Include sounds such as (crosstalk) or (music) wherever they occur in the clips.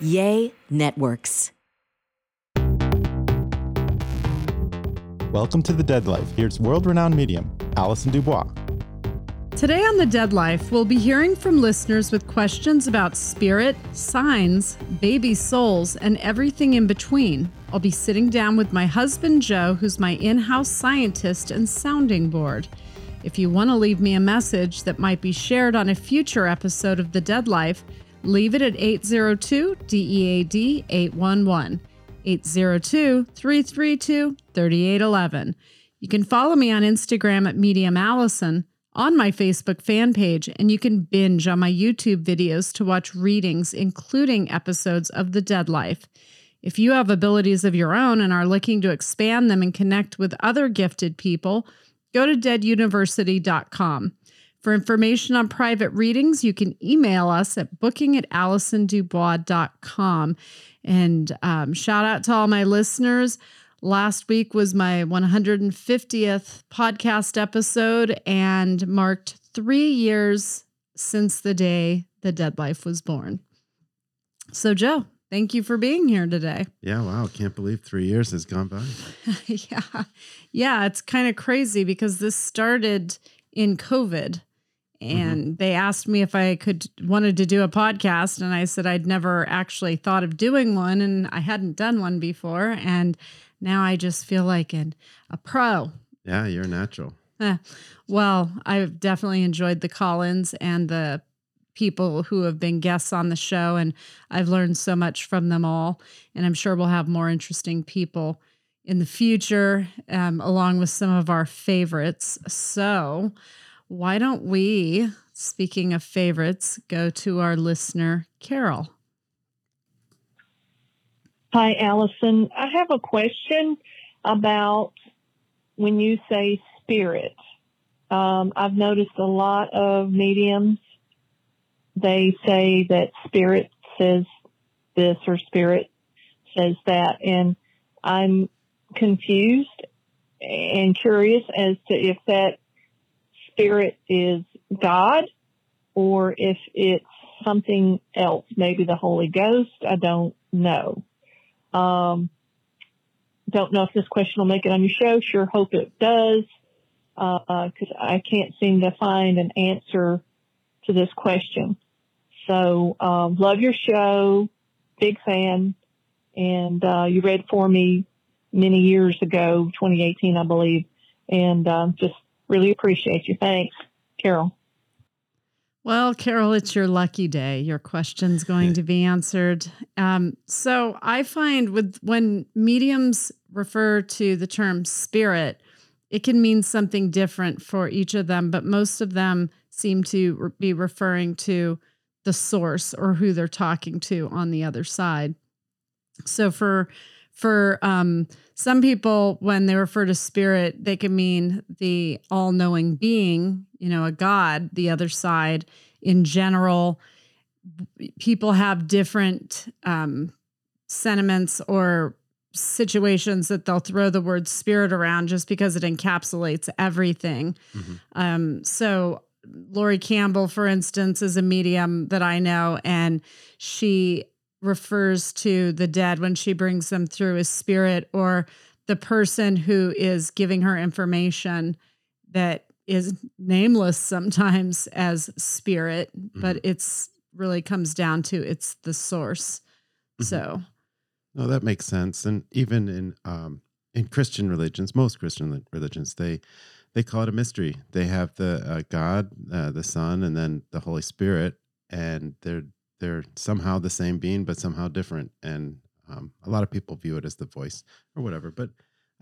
YEA Networks. Welcome to The Dead Life. Here's world renowned medium, Allison Dubois. Today on The Dead Life, we'll be hearing from listeners with questions about spirit, signs, baby souls, and everything in between. I'll be sitting down with my husband, Joe, who's my in house scientist and sounding board. If you want to leave me a message that might be shared on a future episode of The Dead Life, leave it at 802 DEAD 811. 802 332 3811. You can follow me on Instagram at Medium Allison on my Facebook fan page, and you can binge on my YouTube videos to watch readings, including episodes of The Dead Life. If you have abilities of your own and are looking to expand them and connect with other gifted people, go to deaduniversity.com. For information on private readings, you can email us at booking at allisondubois.com. And um, shout out to all my listeners. Last week was my 150th podcast episode and marked three years since the day the Dead Life was born. So, Joe, thank you for being here today. Yeah, wow. Can't believe three years has gone by. (laughs) yeah. Yeah, it's kind of crazy because this started in COVID. And mm-hmm. they asked me if I could wanted to do a podcast and I said I'd never actually thought of doing one and I hadn't done one before and now I just feel like an, a pro. Yeah, you're natural. Eh, well, I've definitely enjoyed the Collins and the people who have been guests on the show, and I've learned so much from them all. And I'm sure we'll have more interesting people in the future, um, along with some of our favorites. So, why don't we, speaking of favorites, go to our listener, Carol? Hi, Allison. I have a question about when you say spirit. Um, I've noticed a lot of mediums, they say that spirit says this or spirit says that. And I'm confused and curious as to if that spirit is God or if it's something else, maybe the Holy Ghost. I don't know. Um, don't know if this question will make it on your show. Sure hope it does. Uh, cause I can't seem to find an answer to this question. So, um, love your show. Big fan. And, uh, you read for me many years ago, 2018, I believe. And, um, just really appreciate you. Thanks, Carol. Well, Carol, it's your lucky day. Your question's going to be answered. Um, so I find with when mediums refer to the term spirit, it can mean something different for each of them, but most of them seem to be referring to the source or who they're talking to on the other side. So for for um, some people, when they refer to spirit, they can mean the all knowing being, you know, a God, the other side. In general, people have different um, sentiments or situations that they'll throw the word spirit around just because it encapsulates everything. Mm-hmm. Um, so, Lori Campbell, for instance, is a medium that I know, and she refers to the dead when she brings them through as spirit or the person who is giving her information that is nameless sometimes as spirit mm-hmm. but it's really comes down to it's the source mm-hmm. so no that makes sense and even in um in christian religions most christian religions they they call it a mystery they have the uh, god uh, the son and then the holy spirit and they're they're somehow the same being, but somehow different. And um, a lot of people view it as the voice or whatever. But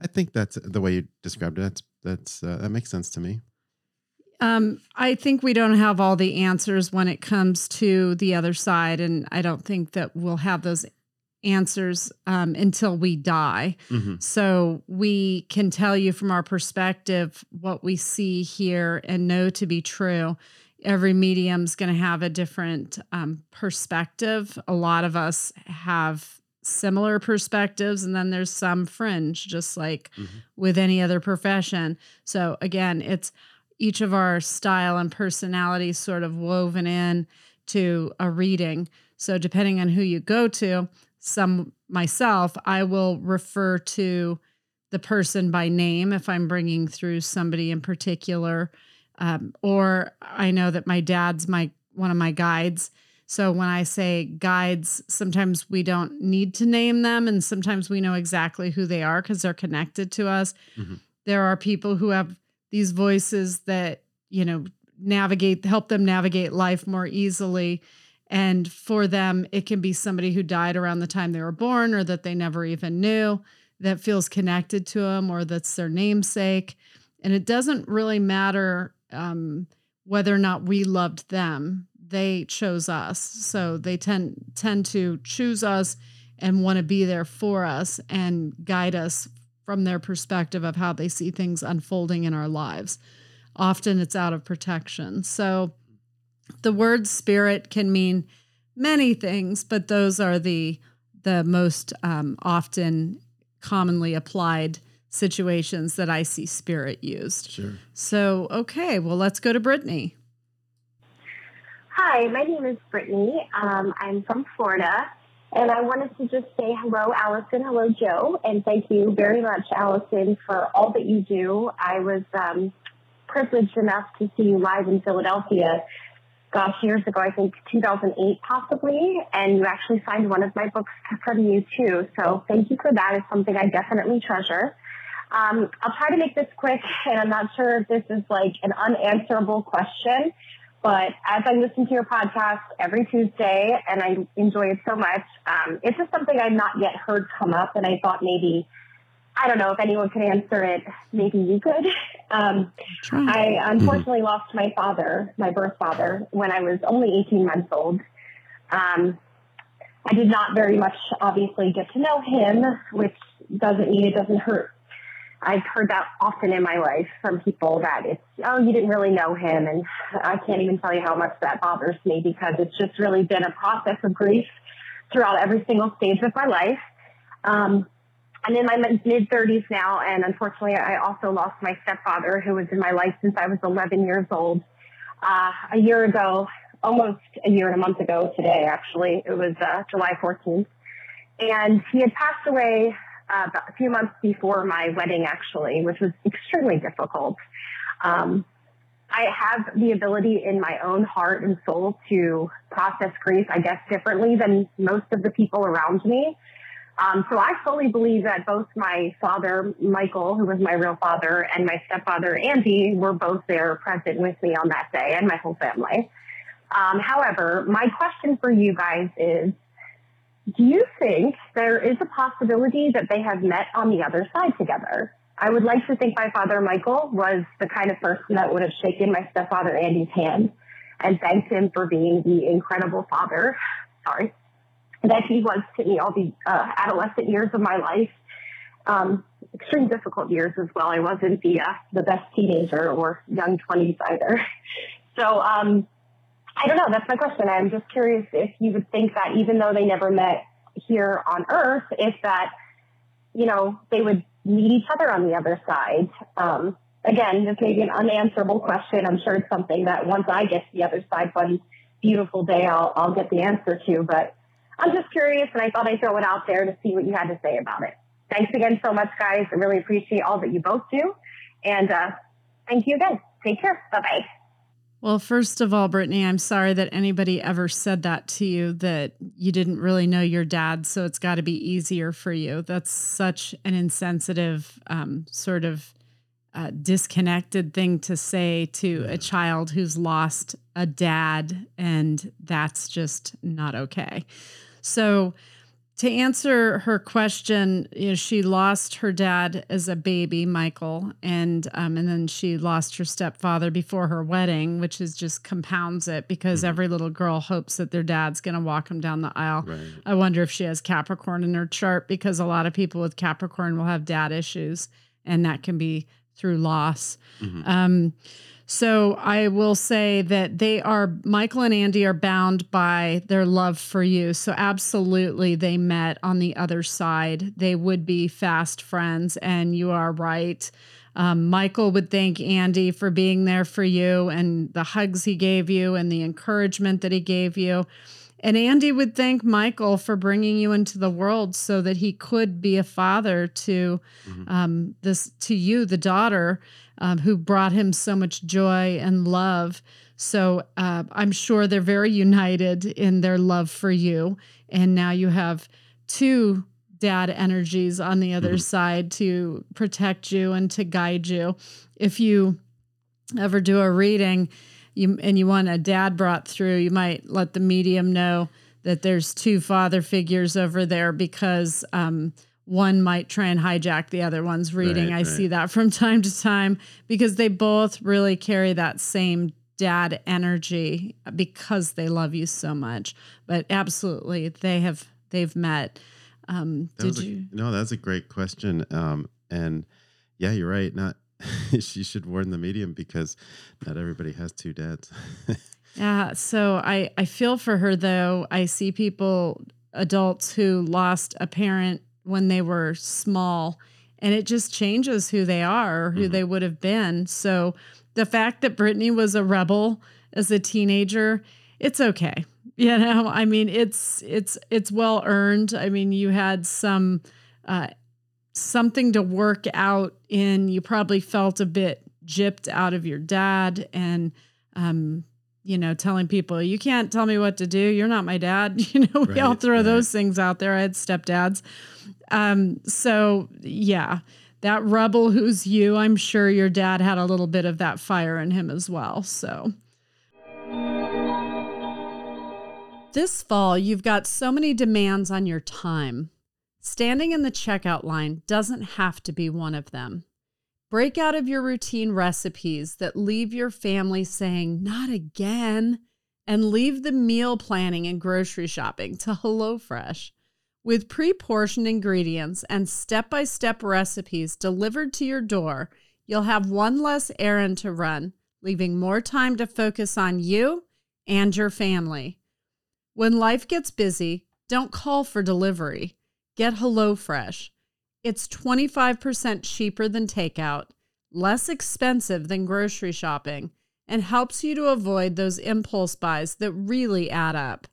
I think that's the way you described it. That's that's uh, that makes sense to me. Um, I think we don't have all the answers when it comes to the other side, and I don't think that we'll have those answers um, until we die. Mhm. So we can tell you from our perspective what we see here and know to be true. Every medium's going to have a different um, perspective. A lot of us have similar perspectives, and then there's some fringe, just like with any other profession. So again, it's each of our style and personality sort of woven in to a reading. So depending on who you go to, some myself, I will refer to the person by name if I'm bringing through somebody in particular. Um, or I know that my dad's my one of my guides. So when I say guides, sometimes we don't need to name them, and sometimes we know exactly who they are because they're connected to us. Mhm. There are people who have these voices that you know navigate, help them navigate life more easily. And for them, it can be somebody who died around the time they were born or that they never even knew that feels connected to them or that's their namesake. And it doesn't really matter um, whether or not we loved them. They chose us. So they tend tend to choose us and want to be there for us and guide us from their perspective of how they see things unfolding in our lives. Often it's out of protection. So the word spirit can mean many things, but those are the the most um, often commonly applied situations that I see spirit used. Sure. So, okay, well, let's go to Brittany. Hi, my name is Brittany. Um, I'm from Florida, and I wanted to just say hello, Allison. Hello, Joe, and thank you very much, Allison, for all that you do. I was um, privileged enough to see you live in Philadelphia. Gosh, years ago, I think 2008 possibly, and you actually signed one of my books from you too. So thank you for that. It's something I definitely treasure. Um, I'll try to make this quick, and I'm not sure if this is like an unanswerable question, but as I listen to your podcast every Tuesday and I enjoy it so much, um, it's just something I've not yet heard come up, and I thought maybe, I don't know if anyone could answer it. Maybe you could. (laughs) Um, I unfortunately lost my father, my birth father, when I was only 18 months old. Um, I did not very much, obviously, get to know him, which doesn't mean it doesn't hurt. I've heard that often in my life from people that it's, oh, you didn't really know him. And I can't even tell you how much that bothers me because it's just really been a process of grief throughout every single stage of my life. Um, I'm in my mid 30s now, and unfortunately, I also lost my stepfather, who was in my life since I was 11 years old. Uh, a year ago, almost a year and a month ago today, actually, it was uh, July 14th, and he had passed away uh, a few months before my wedding, actually, which was extremely difficult. Um, I have the ability in my own heart and soul to process grief, I guess, differently than most of the people around me. Um, so I fully believe that both my father, Michael, who was my real father, and my stepfather, Andy, were both there present with me on that day and my whole family. Um, however, my question for you guys is, do you think there is a possibility that they have met on the other side together? I would like to think my father, Michael, was the kind of person that would have shaken my stepfather, Andy's hand and thanked him for being the incredible father. Sorry that he was to me all the uh, adolescent years of my life. Um, extreme difficult years as well. I wasn't the uh, the best teenager or young twenties either. (laughs) So um, I don't know. That's my question. I'm just curious if you would think that even though they never met here on Earth, if that you know they would meet each other on the other side. Um, again, this may be an unanswerable question. I'm sure it's something that once I get to the other side one beautiful day, I'll I'll get the answer to. But I'm just curious, and I thought I'd throw it out there to see what you had to say about it. Thanks again so much, guys. I really appreciate all that you both do. And uh, thank you again. Take care. Bye bye. Well, first of all, Brittany, I'm sorry that anybody ever said that to you that you didn't really know your dad, so it's got to be easier for you. That's such an insensitive, um, sort of uh, disconnected thing to say to a child who's lost a dad, and that's just not okay. So, to answer her question, you know, she lost her dad as a baby, Michael, and um, and then she lost her stepfather before her wedding, which is just compounds it because mm-hmm. every little girl hopes that their dad's going to walk them down the aisle. Right. I wonder if she has Capricorn in her chart because a lot of people with Capricorn will have dad issues, and that can be through loss. Mm-hmm. Um, so I will say that they are, Michael and Andy are bound by their love for you. So absolutely they met on the other side. They would be fast friends. And you are right. Um, Michael would thank Andy for being there for you and the hugs he gave you and the encouragement that he gave you. And Andy would thank Michael for bringing you into the world so that he could be a father to mm-hmm. um, this to you, the daughter, um, who brought him so much joy and love. So uh, I'm sure they're very united in their love for you. And now you have two dad energies on the other mm-hmm. side to protect you and to guide you. If you ever do a reading you and you want a dad brought through, you might let the medium know that there's two father figures over there because um, one might try and hijack the other one's reading. Right, I right. see that from (laughs) time to time because they both really carry that same dad energy because they love you so much. But absolutely, they have they've met. Um, did you? No, that's a great question. Um, and yeah, you're right. Not (laughs) she should warn the medium because not everybody has two dads. (laughs) yeah. So I I feel for her though. I see people adults who lost a parent when they were small and it just changes who they are who mm-hmm. they would have been so the fact that brittany was a rebel as a teenager it's okay (laughs) you know i mean it's it's it's well earned i mean you had some uh, something to work out in you probably felt a bit gypped out of your dad and um you know, telling people, you can't tell me what to do. You're not my dad. (laughs) You know, we right, all throw right. those things out there. I had stepdads. Um, so yeah, that rebel who's you, I'm sure your dad had a little bit of that fire in him as well. So this fall, you've got so many demands on your time. Standing in the checkout line doesn't have to be one of them. Break out of your routine recipes that leave your family saying, not again, and leave the meal planning and grocery shopping to HelloFresh. With pre portioned ingredients and step by step recipes delivered to your door, you'll have one less errand to run, leaving more time to focus on you and your family. When life gets busy, don't call for delivery. Get HelloFresh. It's 25% cheaper than takeout, less expensive than grocery shopping, and helps you to avoid those impulse buys that really add up.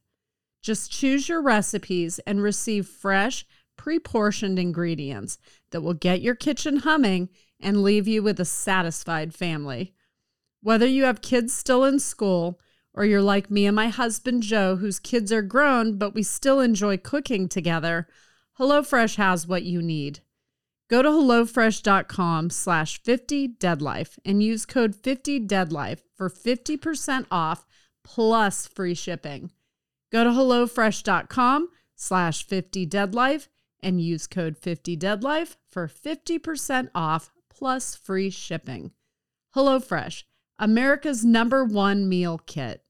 Just choose your recipes and receive fresh, pre portioned ingredients that will get your kitchen humming and leave you with a satisfied family. Whether you have kids still in school, or you're like me and my husband Joe, whose kids are grown, but we still enjoy cooking together, HelloFresh has what you need. Go to HelloFresh.com slash 50deadlife and use code 50deadlife for 50% off plus free shipping. Go to HelloFresh.com slash 50deadlife and use code 50deadlife for 50% off plus free shipping. HelloFresh, America's number one meal kit.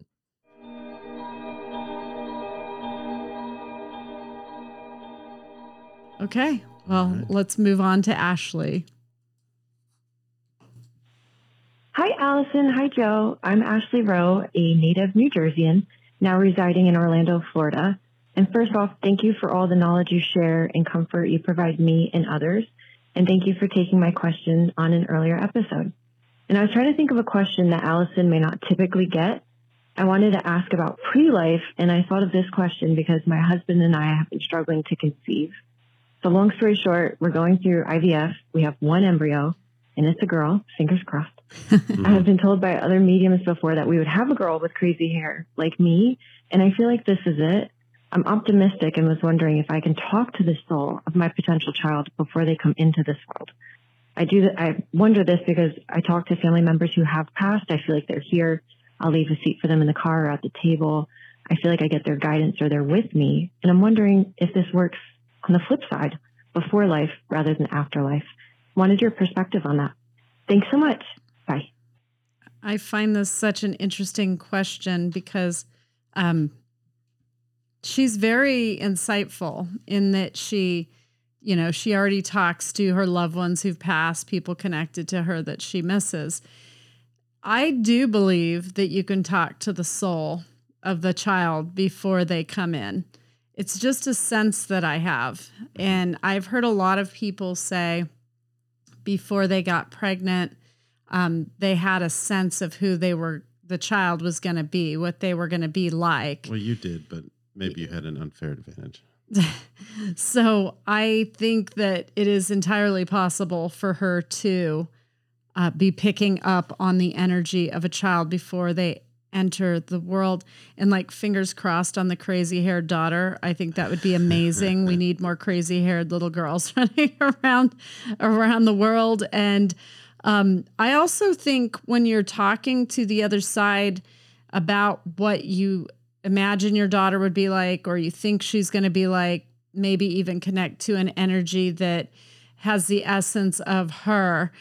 Okay. Well, right. let's move on to Ashley. Hi, Allison. Hi, Joe. I'm Ashley Rowe, a native New Jerseyan, now residing in Orlando, Florida. And first off, thank you for all the knowledge you share and comfort you provide me and others. And thank you for taking my question on an earlier episode. And I was trying to think of a question that Allison may not typically get. I wanted to ask about pre life, and I thought of this question because my husband and I have been struggling to conceive. So long story short, we're going through IVF. We have one embryo and it's a girl, fingers crossed. (laughs) I have been told by other mediums before that we would have a girl with crazy hair like me. And I feel like this is it. I'm optimistic and was wondering if I can talk to the soul of my potential child before they come into this world. I do. I wonder this because I talk to family members who have passed. I feel like they're here. I'll leave a seat for them in the car or at the table. I feel like I get their guidance or they're with me. And I'm wondering if this works on the flip side, before life rather than afterlife. Wanted your perspective on that. Thanks so much. Bye. I find this such an interesting question because um, she's very insightful in that she, you know, she already talks to her loved ones who've passed, people connected to her that she misses. I do believe that you can talk to the soul of the child before they come in. It's just a sense that I have. And I've heard a lot of people say before they got pregnant, um, they had a sense of who they were, the child was going to be, what they were going to be like. Well, you did, but maybe you had an unfair advantage. (laughs) so I think that it is entirely possible for her to uh, be picking up on the energy of a child before they enter the world. And like fingers crossed on the crazy haired daughter. I think that would be amazing. We need more crazy haired little girls (laughs) running around around the world. And um, i also think when you're talking to the other side about what you imagine your daughter would be like or you think she's going to be like maybe even connect to an energy that has the essence of her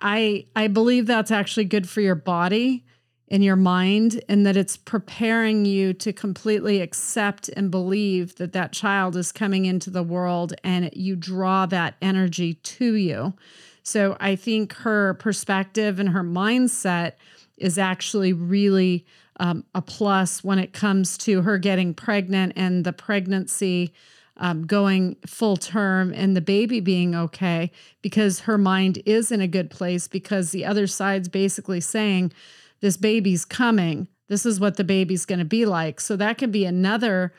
i i believe that's actually good for your body in your mind and that it's preparing you to completely accept and believe that that child is coming into the world and you draw that energy to you. So I think her perspective and her mindset is actually really um, a plus when it comes to her getting pregnant and the pregnancy um, going full term and the baby being okay because her mind is in a good place because the other side's basically saying, this baby's coming. This is what the baby's going to be like. So that could be another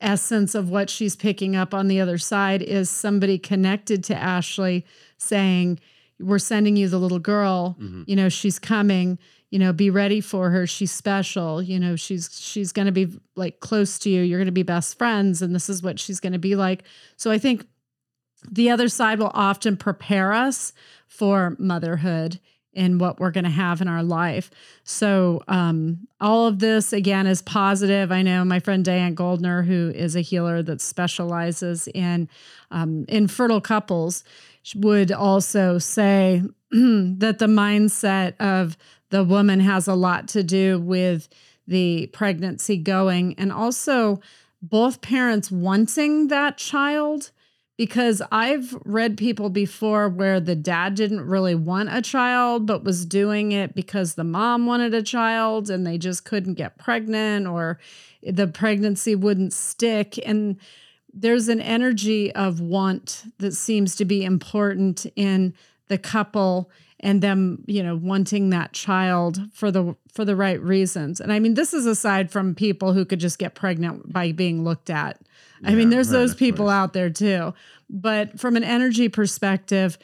essence of what she's picking up on the other side is somebody connected to Ashley saying, We're sending you the little girl, mm-hmm. you know, she's coming, you know, be ready for her. She's special, you know, she's she's gonna be like close to you. You're gonna be best friends, and this is what she's gonna be like. So I think the other side will often prepare us for motherhood in what we're going to have in our life. So, um, all of this again is positive. I know my friend Diane Goldner, who is a healer that specializes in um, infertile couples, would also say (clears throat) that the mindset of the woman has a lot to do with the pregnancy going, and also both parents wanting that child because I've read people before where the dad didn't really want a child, but was doing it because the mom wanted a child and they just couldn't get pregnant or the pregnancy wouldn't stick. And there's an energy of want that seems to be important in the couple and them you know wanting that child for the for the right reasons and i mean this is aside from people who could just get pregnant by being looked at I mean, there's those people out there too. But from an energy perspective,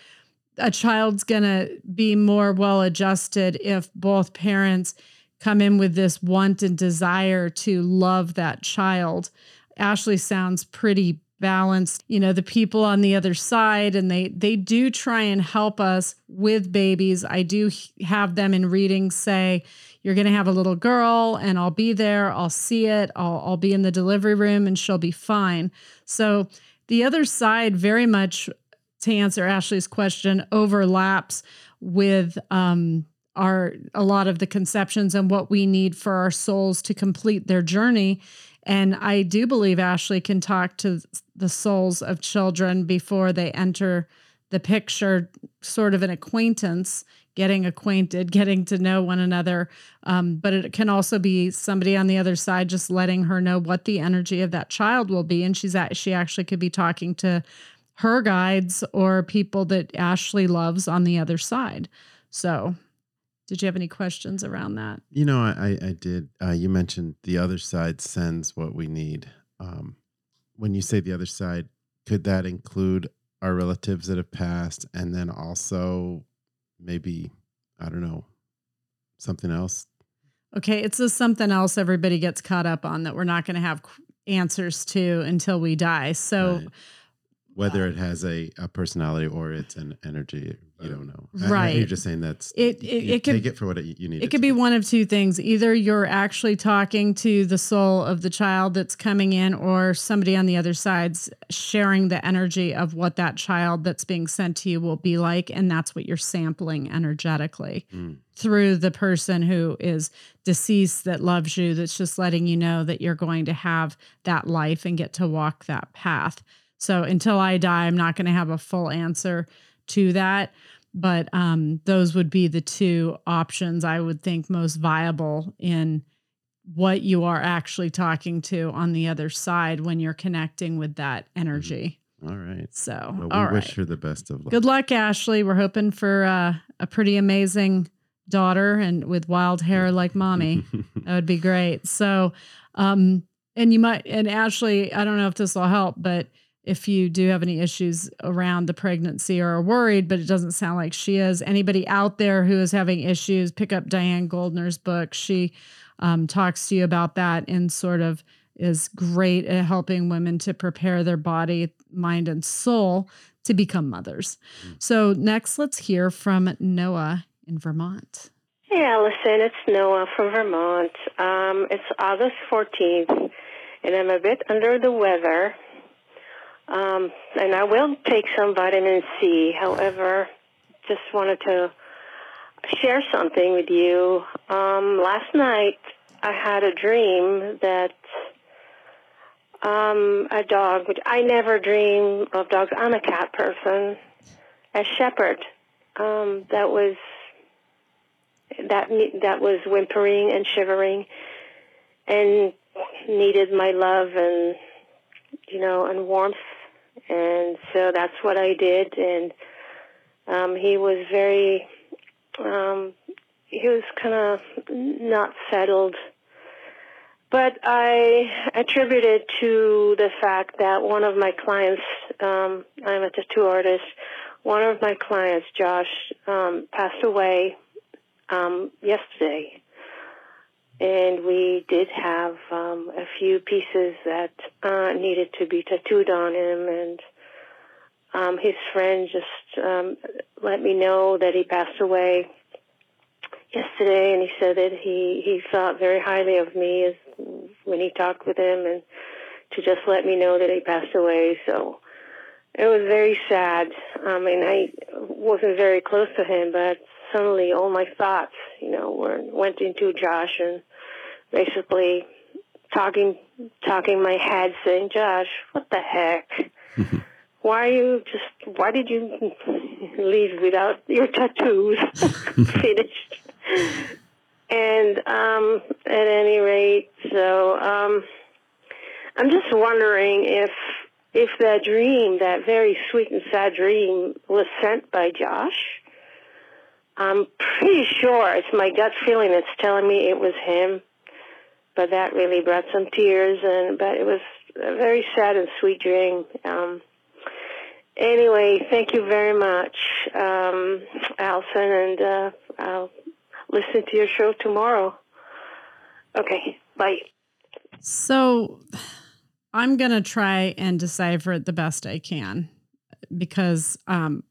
a child's going to be more well adjusted if both parents come in with this want and desire to love that child. Ashley sounds pretty balanced you know the people on the other side and they they do try and help us with babies i do have them in readings say you're going to have a little girl and I'll be there. I'll see it. I'll, I'll be in the delivery room and she'll be fine. So the other side, very much to answer Ashley's question, overlaps with um, our a lot of the conceptions and what we need for our souls to complete their journey. And I do believe Ashley can talk to the souls of children before they enter the picture, sort of an acquaintance, getting acquainted, (laughs) getting to know one another. Um, but it can also be somebody on the other side just letting her know what the energy of that child will be. And she's at, she actually could be talking to her guides or people that Ashley loves on the other side. So, did you have any questions around that? You know, I, I did. Uh, you mentioned the other side sends what we need. Um, when you say the other side, could that include our relatives that have passed and then also maybe I don't know something else. Okay, it's just something else everybody gets caught up on that we're not going to have answers to until we die. So, right. Whether it has a, a personality or it's an energy. You don't know. I- I- Right. you're just saying that's It- it- it could- take it for what it, you need. It could be one of two things. Either you're actually talking to the soul of the child that's coming in, or somebody on the other side's sharing the energy of what that child that's being sent to you will be like. And that's what you're sampling energetically Mm. through the person who is deceased that loves you, that's just letting you know that you're going to have that life and get to walk that path. So until I die, I'm not going to have a full answer to that. But um, those would be the two options I would think most viable in what you are actually talking to on the other side when you're connecting with that energy. All right. So, Well, we all wish right. her the best of luck. Good luck, Ashley. We're hoping for uh, a pretty amazing daughter and with wild hair like mommy. (laughs) that would be great. So, um, and you might, and Ashley, I don't know if this will help, but if you do have any issues around the pregnancy or are worried, but it doesn't sound like she is, anybody out there who is having issues, pick up Diane Goldner's book. She um, talks to you about that and sort of is great at helping women to prepare their body, mind, and soul to become mothers. So, next, let's hear from Noah in Vermont. Hey, Allison, it's Noah from Vermont. Um, it's August 14th, and I'm a bit under the weather. Um, and I will take some vitamin C. However, just wanted to share something with you. Um, last night, I had a dream that um, a dog, which I never dream of dogs. I'm a cat person. A shepherd um, that was that that was whimpering and shivering and needed my love and you know and warmth and so that's what I did. And um he was very um he was kind of not settled. But I attribute it to the fact that one of my clients um I'm a tattoo artist. One of my clients Josh um passed away um, yesterday, and we did have um, a few pieces that uh, needed to be tattooed on him, and um, his friend just um, let me know that he passed away yesterday, and he said that he he thought very highly of me as when he talked with him, and to just let me know that he passed away. So it was very sad. I mean, I wasn't very close to him, but suddenly all my thoughts, you know, were went into Josh and basically talking talking my head saying, Josh, what the heck? why are you just why did you leave without your tattoos (laughs) finished? And um at any rate, so um I'm just wondering if if that dream, that very sweet and sad dream, was sent by Josh. I'm pretty sure it's my gut feeling that's telling me it was him, but that really brought some tears. And but it was a very sad and sweet dream. Um, anyway, thank you very much, um, Allison, and uh, I'll listen to your show tomorrow. Okay, bye. So I'm going to try and decipher it the best I can because um,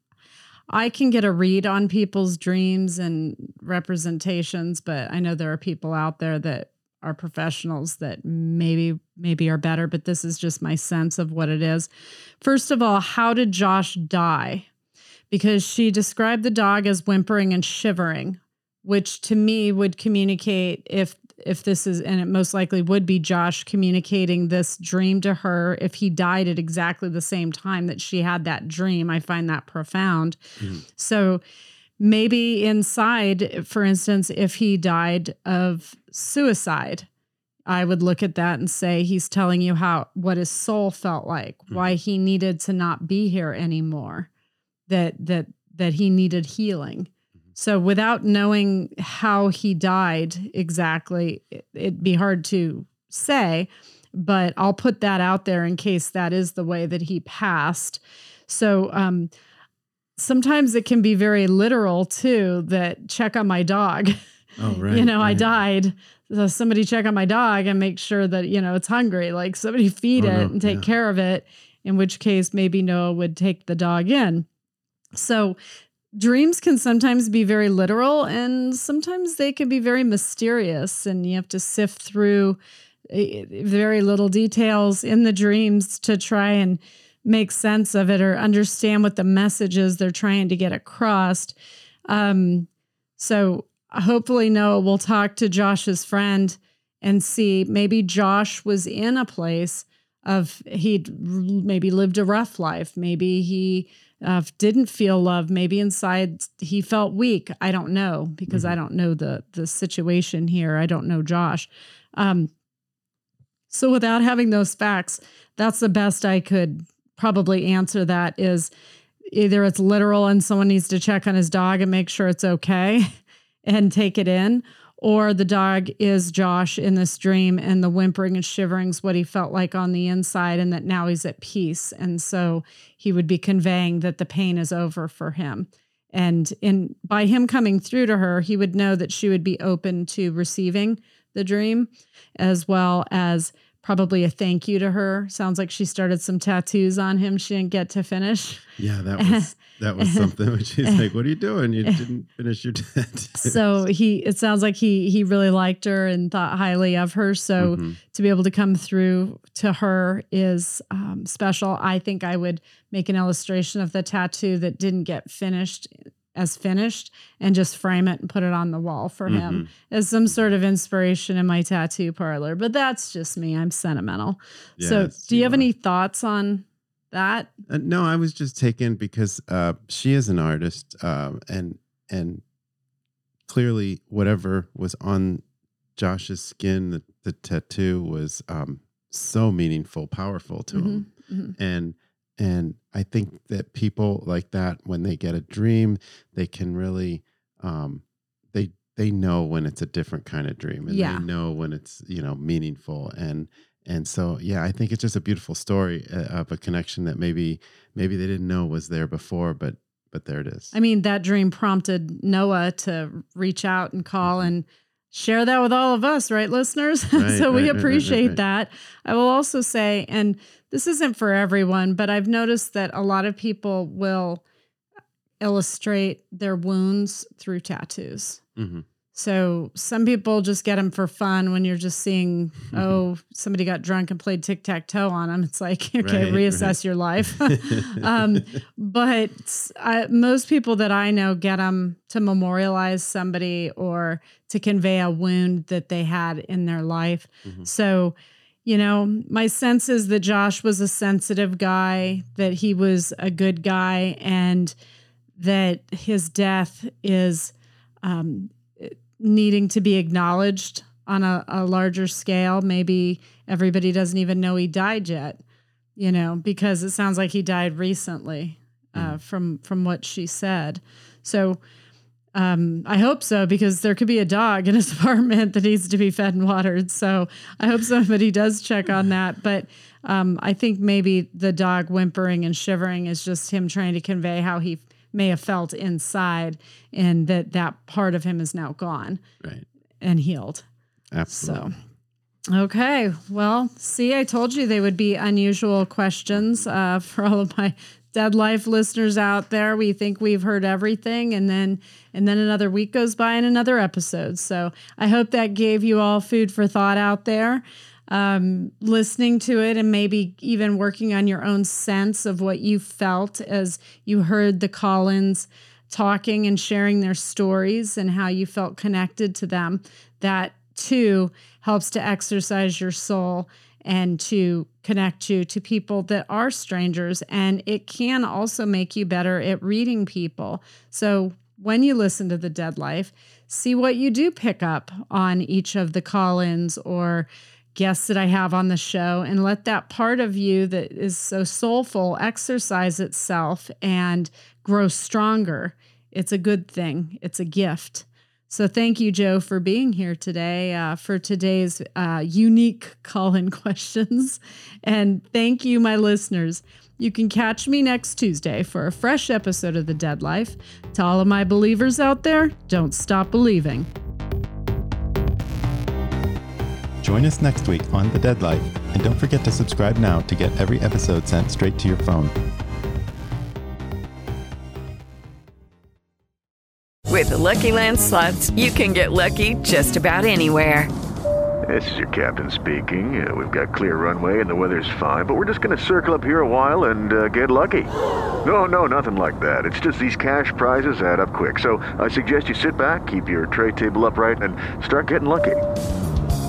I can get a read on people's dreams and representations, but I know there are people out there that are professionals that maybe maybe are better, but this is just my sense of what it is. First of all, how did Josh die? Because she described the dog as whimpering and shivering, which to me would communicate if if this is and it most likely would be Josh communicating this dream to her if he died at exactly the same time that she had that dream. I find that profound. Mm-hmm. So maybe inside, for instance, if he died of suicide, I would look at that and say he's telling you how what his soul felt like, mm-hmm. why he needed to not be here anymore, that that that he needed healing. So without knowing how he died exactly, it, it'd be hard to say, but I'll put that out there in case that is the way that he passed. So um sometimes it can be very literal too that check on my dog. (laughs) Oh, right. you know, I died. So somebody check on my dog and make sure that, you know, it's hungry. Like somebody (laughs) feed Oh, it no, and take yeah. care of it. in which case maybe Noah would take the dog in. So dreams can sometimes be very literal and sometimes they can be very mysterious and you have to sift through eh, very little details in the dreams to try and make sense of it or understand what the messages they're trying to get across. Um, so hopefully Noah will talk to Josh's friend and see maybe Josh was in a place of he'd maybe lived a rough life. Maybe he uh, didn't feel love. Maybe inside he felt weak. I don't know because mm-hmm. I don't know the the situation here. I don't know Josh. Um, so without having those facts, that's the best I could probably answer. That is either it's literal and someone needs to check on his dog and make sure it's okay (laughs) and take it in, or the dog is Josh in this dream and the whimpering and shivering is what he felt like on the inside and that now he's at peace. And so he would be conveying that the pain is over for him. And in by him coming through to her, he would know that she would be open to receiving the dream as well as probably a thank you to her. Sounds like she started some tattoos on him she didn't get to finish. Yeah, that (laughs) was that was (laughs) something. which She's like, "What are you doing? You didn't (laughs) finish your tattoos." So he, it sounds like he he really liked her and thought highly of her. So mm-hmm. to be able to come through to her is um, special. I think I would make an illustration of the tattoo that didn't get finished as finished and just frame it and put it on the wall for mm-hmm. him as some sort of inspiration in my tattoo parlor. But that's just me. I'm sentimental. So, do you, you have are. any thoughts on that? Uh, no, I was just taken because uh, she is an artist, uh, and and clearly whatever was on Josh's skin, the, the tattoo was um, so meaningful, powerful to mm-hmm. him, mm-hmm. and and I think that people like that, when they get a dream, they can really, um, they they know when it's a different kind of dream, and yeah. they know when it's you know meaningful, and and so yeah, I think it's just a beautiful story uh, of a connection that maybe maybe they didn't know was there before, but but there it is. I mean, that dream prompted Noah to reach out and call mm-hmm. and share that with all of us, right, listeners? (laughs) Right, so we appreciate right, that. I will also say, and this isn't for everyone, but I've noticed that a lot of people will illustrate their wounds through tattoos. Mm-hmm. So some people just get them for fun when you're just seeing, mm-hmm. oh, somebody got drunk and played tic tac toe on them. It's like, (laughs) okay, right, reassess right. your life. (laughs) (laughs) um, but I, most people that I know get them to memorialize somebody or to convey a wound that they had in their life. Mm-hmm. So, you know, my sense is that Josh was a sensitive guy, that he was a good guy, and that his death is um, needing to be acknowledged on a, a larger scale. Maybe everybody doesn't even know he died yet, you know, because it sounds like he died recently uh, mm. from from what she said. So um, I hope so because there could be a dog in his (laughs) apartment that needs to be fed and watered. So I hope somebody does check on that. But um, I think maybe the dog whimpering and shivering is just him trying to convey how he may have felt inside and that that part of him is now gone right. and healed. Absolutely. So okay. Well see i told you they would be unusual questions uh, (laughs) for all of my dead life listeners out there. We think we've heard everything and then and then another week goes by and another episode. So i hope that gave you all food for thought out there um, listening to it and maybe even working on your own sense of what you felt as you heard the Collins talking and sharing their stories and how you felt connected to them. That too helps to exercise your soul and to connect you to people that are strangers. And it can also make you better at reading people. So when you listen to The Dead Life, see what you do pick up on each of the Collins or guests that I have on the show and let that part of you that is so soulful exercise itself and grow stronger. It's a good thing, it's a gift. So, thank you, Joe, for being here today uh, for today's uh, unique call in (laughs) questions. And thank you, my listeners. You can catch me next Tuesday for a fresh episode of The Dead Life. To all of my believers out there, don't stop believing. Join us next week on The Dead Life, and don't forget to subscribe now to get every episode sent straight to your phone. With the Lucky Land slots, you can get lucky just about anywhere. This is your captain speaking. Uh, we've got clear runway and the weather's fine, but we're just going to circle up here a while and uh, get lucky. No, no, nothing like that. It's just these cash prizes add up quick. So I suggest you sit back, keep your tray table upright, and start getting lucky.